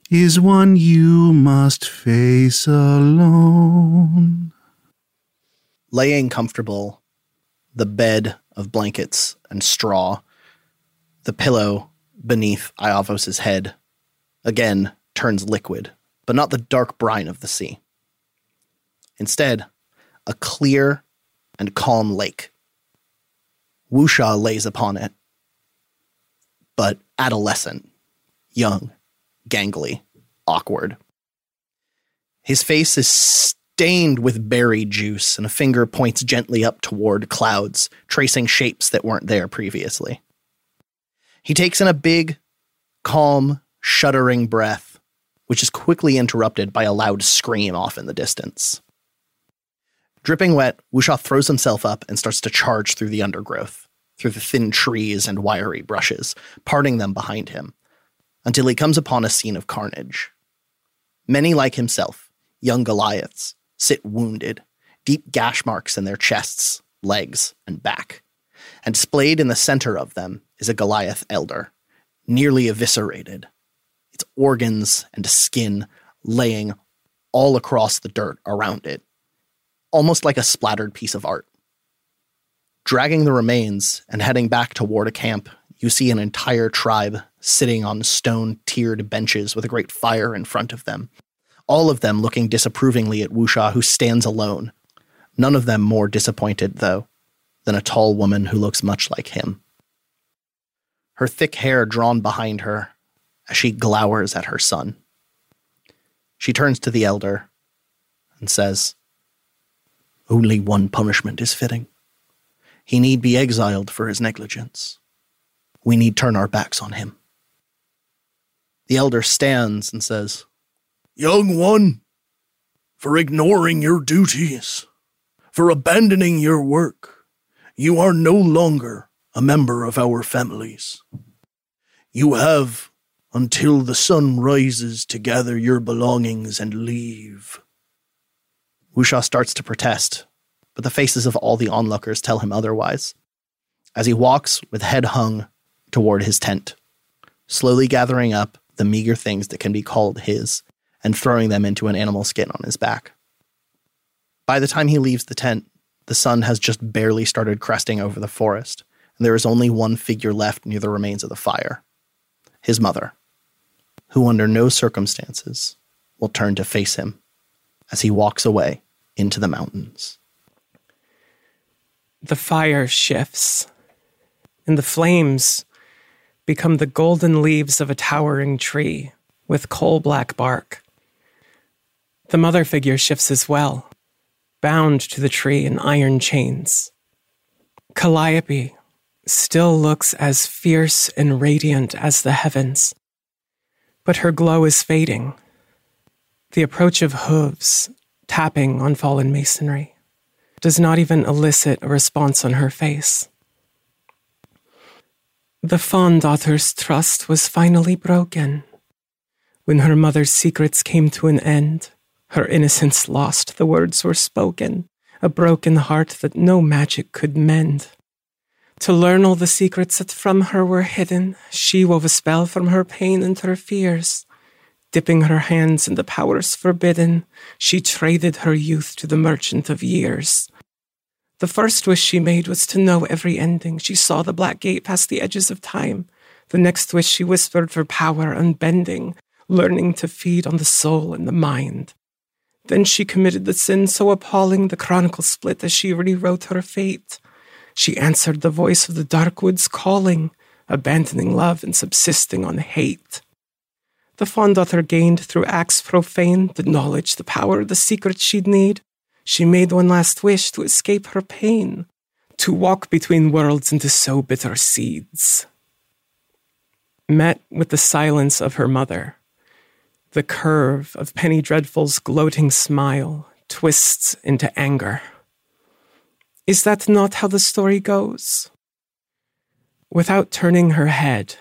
is one you must face alone. Laying comfortable, the bed of blankets and straw, the pillow beneath Iavos' head, again turns liquid, but not the dark brine of the sea. Instead, a clear and calm lake. Wusha lays upon it, but adolescent, young, gangly, awkward. His face is stained with berry juice, and a finger points gently up toward clouds, tracing shapes that weren't there previously. He takes in a big, calm, shuddering breath, which is quickly interrupted by a loud scream off in the distance. Dripping wet, Wusha throws himself up and starts to charge through the undergrowth, through the thin trees and wiry brushes, parting them behind him, until he comes upon a scene of carnage. Many like himself, young Goliaths, sit wounded, deep gash marks in their chests, legs, and back. And splayed in the center of them is a Goliath elder, nearly eviscerated, its organs and skin laying all across the dirt around it, almost like a splattered piece of art. Dragging the remains and heading back toward a camp, you see an entire tribe sitting on stone tiered benches with a great fire in front of them, all of them looking disapprovingly at Wusha, who stands alone. None of them more disappointed, though, than a tall woman who looks much like him. Her thick hair drawn behind her as she glowers at her son. She turns to the elder and says, Only one punishment is fitting. He need be exiled for his negligence. We need turn our backs on him. The elder stands and says, Young one, for ignoring your duties, for abandoning your work, you are no longer a member of our families. You have until the sun rises to gather your belongings and leave. Wusha starts to protest, but the faces of all the onlookers tell him otherwise. As he walks with head hung toward his tent, slowly gathering up the meager things that can be called his and throwing them into an animal skin on his back. By the time he leaves the tent, the sun has just barely started cresting over the forest, and there is only one figure left near the remains of the fire his mother, who under no circumstances will turn to face him as he walks away into the mountains. The fire shifts, and the flames become the golden leaves of a towering tree with coal black bark. The mother figure shifts as well, bound to the tree in iron chains. Calliope still looks as fierce and radiant as the heavens, but her glow is fading. The approach of hooves tapping on fallen masonry does not even elicit a response on her face. The fond daughter's trust was finally broken. When her mother's secrets came to an end, her innocence lost, the words were spoken, a broken heart that no magic could mend. To learn all the secrets that from her were hidden, she wove a spell from her pain and her fears. Dipping her hands in the powers forbidden, she traded her youth to the merchant of years. The first wish she made was to know every ending. She saw the black gate past the edges of time. The next wish she whispered for power unbending, learning to feed on the soul and the mind. Then she committed the sin so appalling the chronicle split as she rewrote her fate. She answered the voice of the dark woods calling, abandoning love and subsisting on hate. The fond daughter gained through acts profane the knowledge, the power, the secret she'd need. She made one last wish to escape her pain, to walk between worlds and to sow bitter seeds. Met with the silence of her mother, the curve of Penny Dreadful's gloating smile twists into anger. Is that not how the story goes? Without turning her head,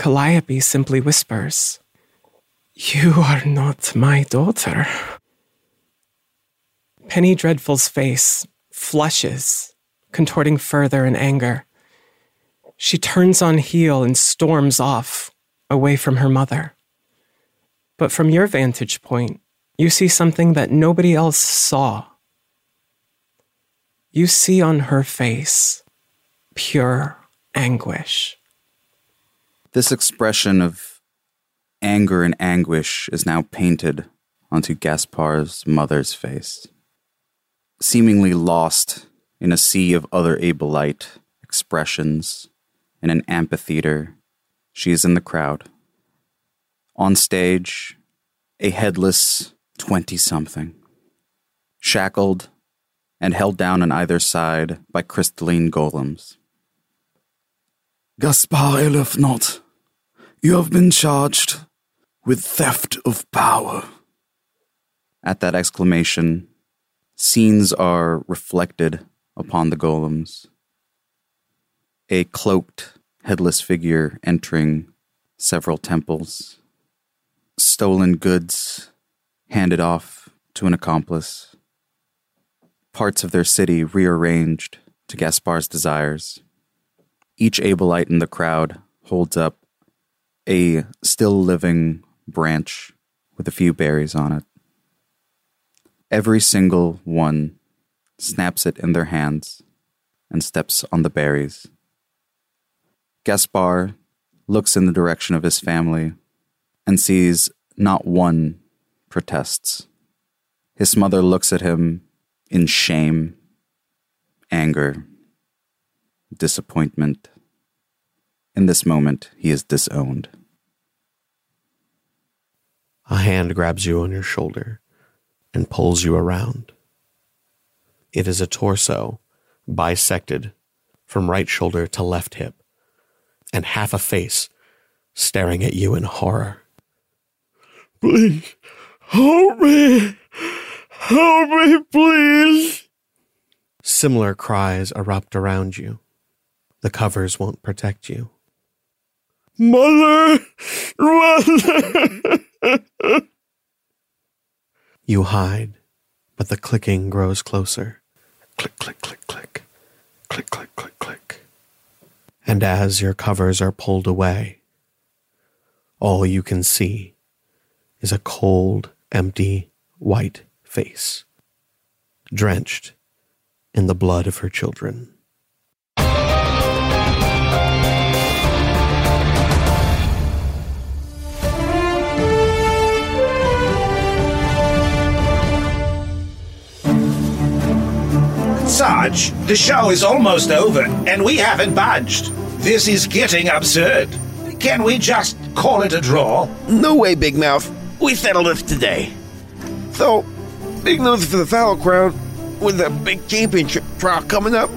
Calliope simply whispers, You are not my daughter. Penny Dreadful's face flushes, contorting further in anger. She turns on heel and storms off, away from her mother. But from your vantage point, you see something that nobody else saw you see on her face pure anguish. This expression of anger and anguish is now painted onto Gaspar's mother's face. Seemingly lost in a sea of other Abelite expressions in an amphitheater, she is in the crowd. On stage, a headless 20 something, shackled and held down on either side by crystalline golems. Gaspar Elefnot, you have been charged with theft of power. At that exclamation, scenes are reflected upon the golems. A cloaked, headless figure entering several temples, stolen goods handed off to an accomplice parts of their city rearranged to Gaspar's desires. Each Abelite in the crowd holds up a still living branch with a few berries on it. Every single one snaps it in their hands and steps on the berries. Gaspar looks in the direction of his family and sees not one protests. His mother looks at him in shame, anger, disappointment. In this moment, he is disowned. A hand grabs you on your shoulder and pulls you around. It is a torso bisected from right shoulder to left hip, and half a face staring at you in horror. Please, help me! Help me, please! Similar cries erupt around you. The covers won't protect you. Mother! Mother! You hide, but the clicking grows closer. Click, click, click, click. Click, click, click, click. And as your covers are pulled away, all you can see is a cold, empty, white face, drenched in the blood of her children. Sarge, the show is almost over, and we haven't budged. This is getting absurd. Can we just call it a draw? No way, Big Mouth. We settled this today. So, big news for the Fallow Crown with a big championship trial coming up.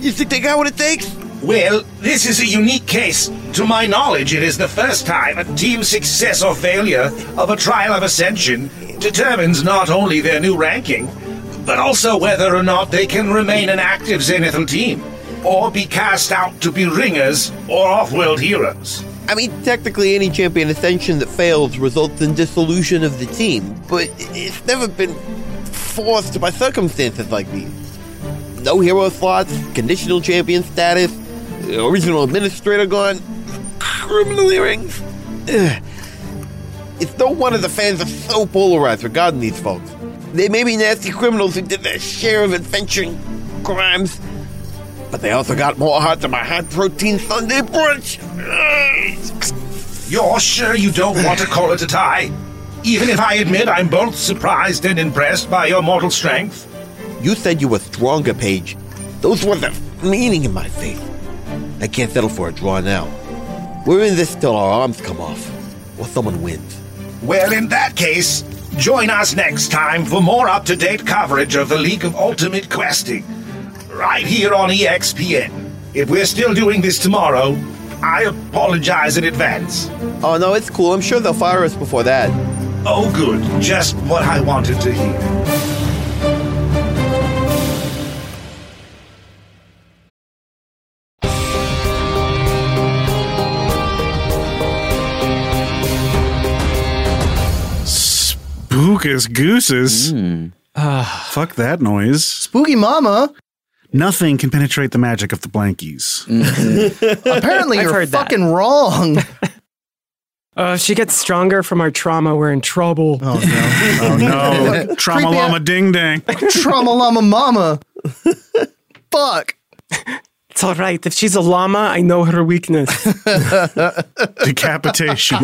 You think they got what it takes? Well, this is a unique case. To my knowledge, it is the first time a team's success or failure of a trial of ascension determines not only their new ranking, but also whether or not they can remain an active Zenithal team, or be cast out to be ringers or off-world heroes. I mean, technically, any champion ascension that fails results in dissolution of the team, but it's never been forced by circumstances like these. No hero slots, conditional champion status, original administrator gone, criminal hearings. Ugh. It's no wonder the fans are so polarized regarding these folks. They may be nasty criminals who did their share of adventuring crimes, but they also got more heart than my high protein Sunday brunch. You're sure you don't want to call it a tie? Even if I admit I'm both surprised and impressed by your mortal strength? You said you were stronger, Paige. Those were the meaning in my face. I can't settle for a draw now. We're in this till our arms come off, or someone wins. Well, in that case, join us next time for more up to date coverage of the League of Ultimate Questing. Right here on EXPN. If we're still doing this tomorrow, I apologize in advance. Oh, no, it's cool. I'm sure they'll fire us before that. Oh, good. Just what I wanted to hear. Spookus gooses. Mm. Ah. Fuck that noise. Spooky mama. Nothing can penetrate the magic of the blankies. Mm-hmm. Apparently, I've you're heard that. fucking wrong. Uh, if she gets stronger from our trauma, we're in trouble. Oh Oh no. Trauma Creepy llama ding dang. Trauma llama mama. Fuck. It's all right. If she's a llama, I know her weakness. Decapitation.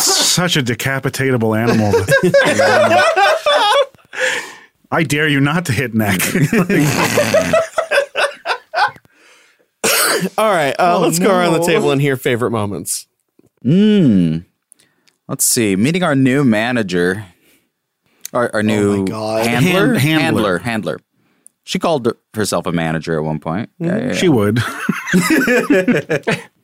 Such a decapitatable animal. I dare you not to hit neck. All right, uh, Oh, let's go around the table and hear favorite moments. Hmm. Let's see. Meeting our new manager, our, our new God. handler, Hand- handler. handler, handler. She called herself a manager at one point. Yeah, yeah, She would.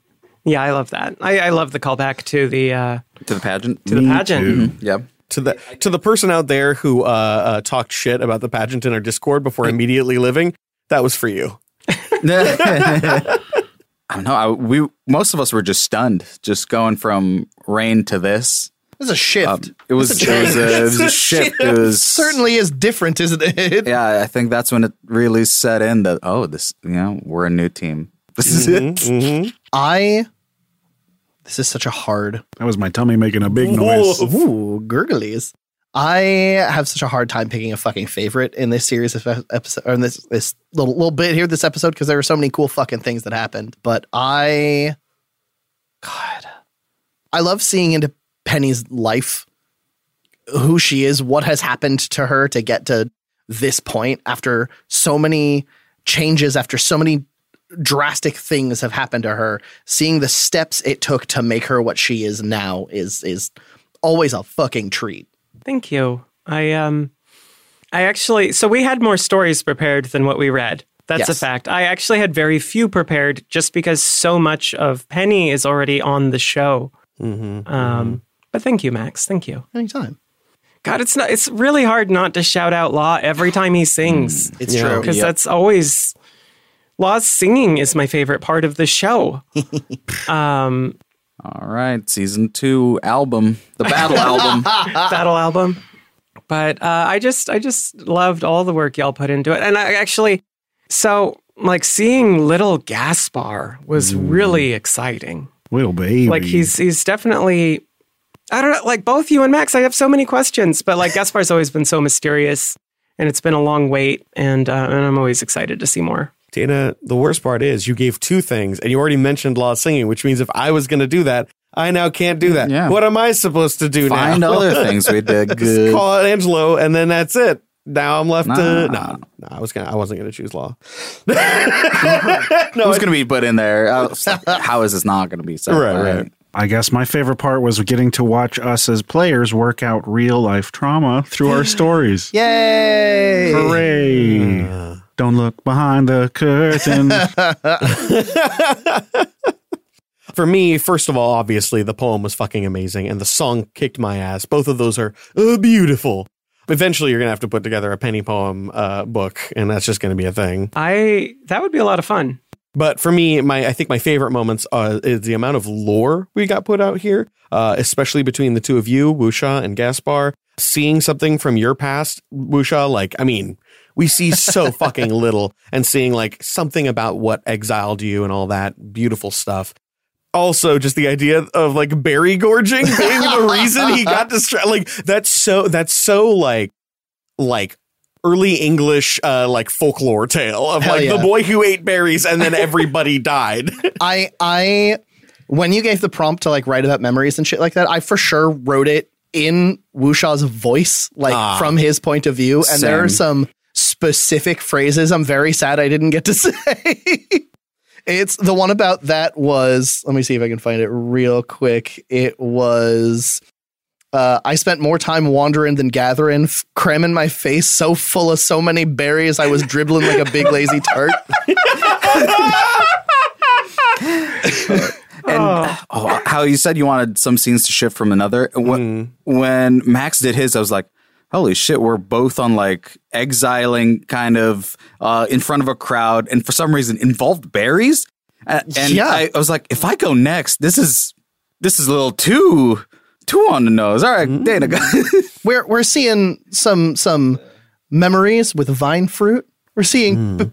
yeah, I love that. I, I love the callback to the uh, to the pageant. to the pageant. Mhm. Yep. To the to the person out there who uh, uh, talked shit about the pageant in our Discord before immediately living, that was for you. I don't know. I, we most of us were just stunned, just going from rain to this. It's a shift. Um, it was, it a was a, it was a It's shift. It was Certainly is different, isn't it? Yeah, I think that's when it really set in that oh, this you know we're a new team. This is Mm-hmm. it. I. This is such a hard. That was my tummy making a big noise. Ooh, gurglies. I have such a hard time picking a fucking favorite in this series of episode, or in this this little little bit here, this episode, because there were so many cool fucking things that happened. But I, God, I love seeing into Penny's life, who she is, what has happened to her to get to this point after so many changes, after so many drastic things have happened to her. Seeing the steps it took to make her what she is now is is always a fucking treat. Thank you. I um I actually so we had more stories prepared than what we read. That's a fact. I actually had very few prepared just because so much of Penny is already on the show. Mm-hmm. Um but thank you, Max. Thank you. Anytime. God, it's not it's really hard not to shout out Law every time he sings. It's true. Because Yep. that's always Law's singing is my favorite part of the show. um All right, season two album, the battle album. battle album. But uh, I just I just loved all the work y'all put into it, and I actually so like seeing little Gaspar was really exciting. Little baby. Like he's he's definitely I don't know, like both you and Max, I have so many questions, but like Gaspar's always been so mysterious and it's been a long wait and uh, and I'm always excited to see more. Dana, the worst part is you gave two things and you already mentioned law singing, which means if I was going to do that, I now can't do that. Yeah. What am I supposed to do Find now? other things we did Just good. call it Angelo and then that's it. Now I'm left to Nah. no, no, I was gonna I wasn't gonna choose law. No, Who's going to be put in there? Uh, How is this not going to be? set? Right, All right. I guess my favorite part was getting to watch us as players work out real life trauma through our stories. Yay! Hooray! Don't look behind the curtain. For me, first of all, obviously the poem was fucking amazing and the song kicked my ass. Both of those are uh, beautiful. Eventually, you're gonna have to put together a penny poem uh, book, and that's just gonna be a thing. I that would be a lot of fun. But for me, my I think my favorite moments uh, is the amount of lore we got put out here, uh, especially between the two of you, Wusha and Gaspar. Seeing something from your past, Wusha, like I mean, we see so fucking little, and seeing like something about what exiled you and all that beautiful stuff. Also, just the idea of like berry gorging being the reason he got distracted. Like that's so that's so like like early English uh like folklore tale of Hell like yeah. the boy who ate berries and then everybody died. I I when you gave the prompt to like write about memories and shit like that, I for sure wrote it in Wusha's voice, like Ah. from his point of view. And there are some specific phrases I'm very sad I didn't get to say. it's the one about that was let me see if I can find it real quick. It was uh, I spent more time wandering than gathering, f- cramming my face so full of so many berries I was dribbling like a big lazy tart. And oh, how you said you wanted some scenes to shift from another. When, when Max did his, I was like, holy shit, we're both on like exiling kind of uh, in front of a crowd and for some reason involved berries. A- And Yeah. I, I was like, if I go next, this is this is a little too too on the nose. All right, mm-hmm. Dana. go- we're we're seeing some some memories with vine fruit. We're seeing hmm. b-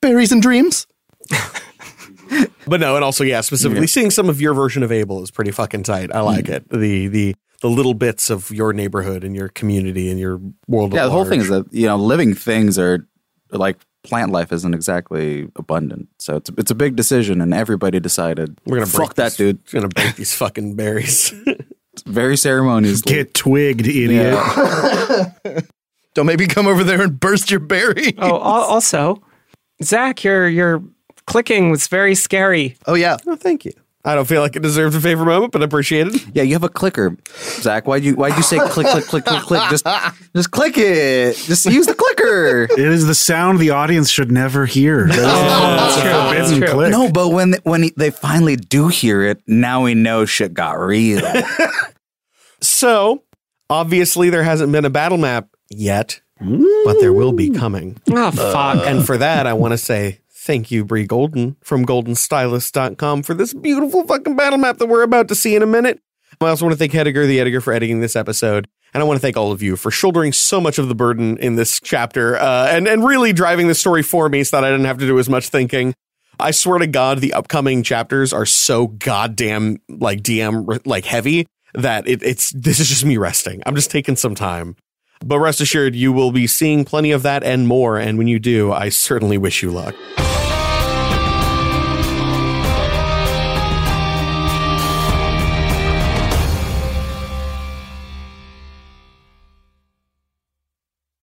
berries and dreams. but no, and also yeah, specifically seeing some of your version of Abel is pretty fucking tight. I like mm. it. The the the little bits of your neighborhood and your community and your world. yeah, at the whole thing is that you know living things are like plant life isn't exactly abundant, so it's it's a big decision, and everybody decided we're gonna fuck break that this- dude. We're gonna break these fucking berries. Very ceremonious. Get twigged, idiot. Don't maybe come over there and burst your berry. Oh, also, Zach, your your clicking was very scary. Oh yeah. oh, thank you. I don't feel like it deserves a favorite moment, but I appreciate it. Yeah, you have a clicker, Zach. Why'd you Why'd you say click click click click click? Just just click it. Just use the clicker. It is the sound the audience should never hear. That is- that's a true, that's true. click. No, but when when they finally do hear it, now we know shit got real. So obviously there hasn't been a battle map yet, but there will be coming. Oh fuck! And for that, I want to say thank you, Brie Golden from goldenstylist.com for this beautiful fucking battle map that we're about to see in a minute. I also want to thank Hediger, the editor, for editing this episode. And I want to thank all of you for shouldering so much of the burden in this chapter uh, and, and really driving the story for me so that I didn't have to do as much thinking. I swear to God, the upcoming chapters are so goddamn like DM like heavy that it, it's this is just me resting. I'm just taking some time. But rest assured, you will be seeing plenty of that and more. And when you do, I certainly wish you luck.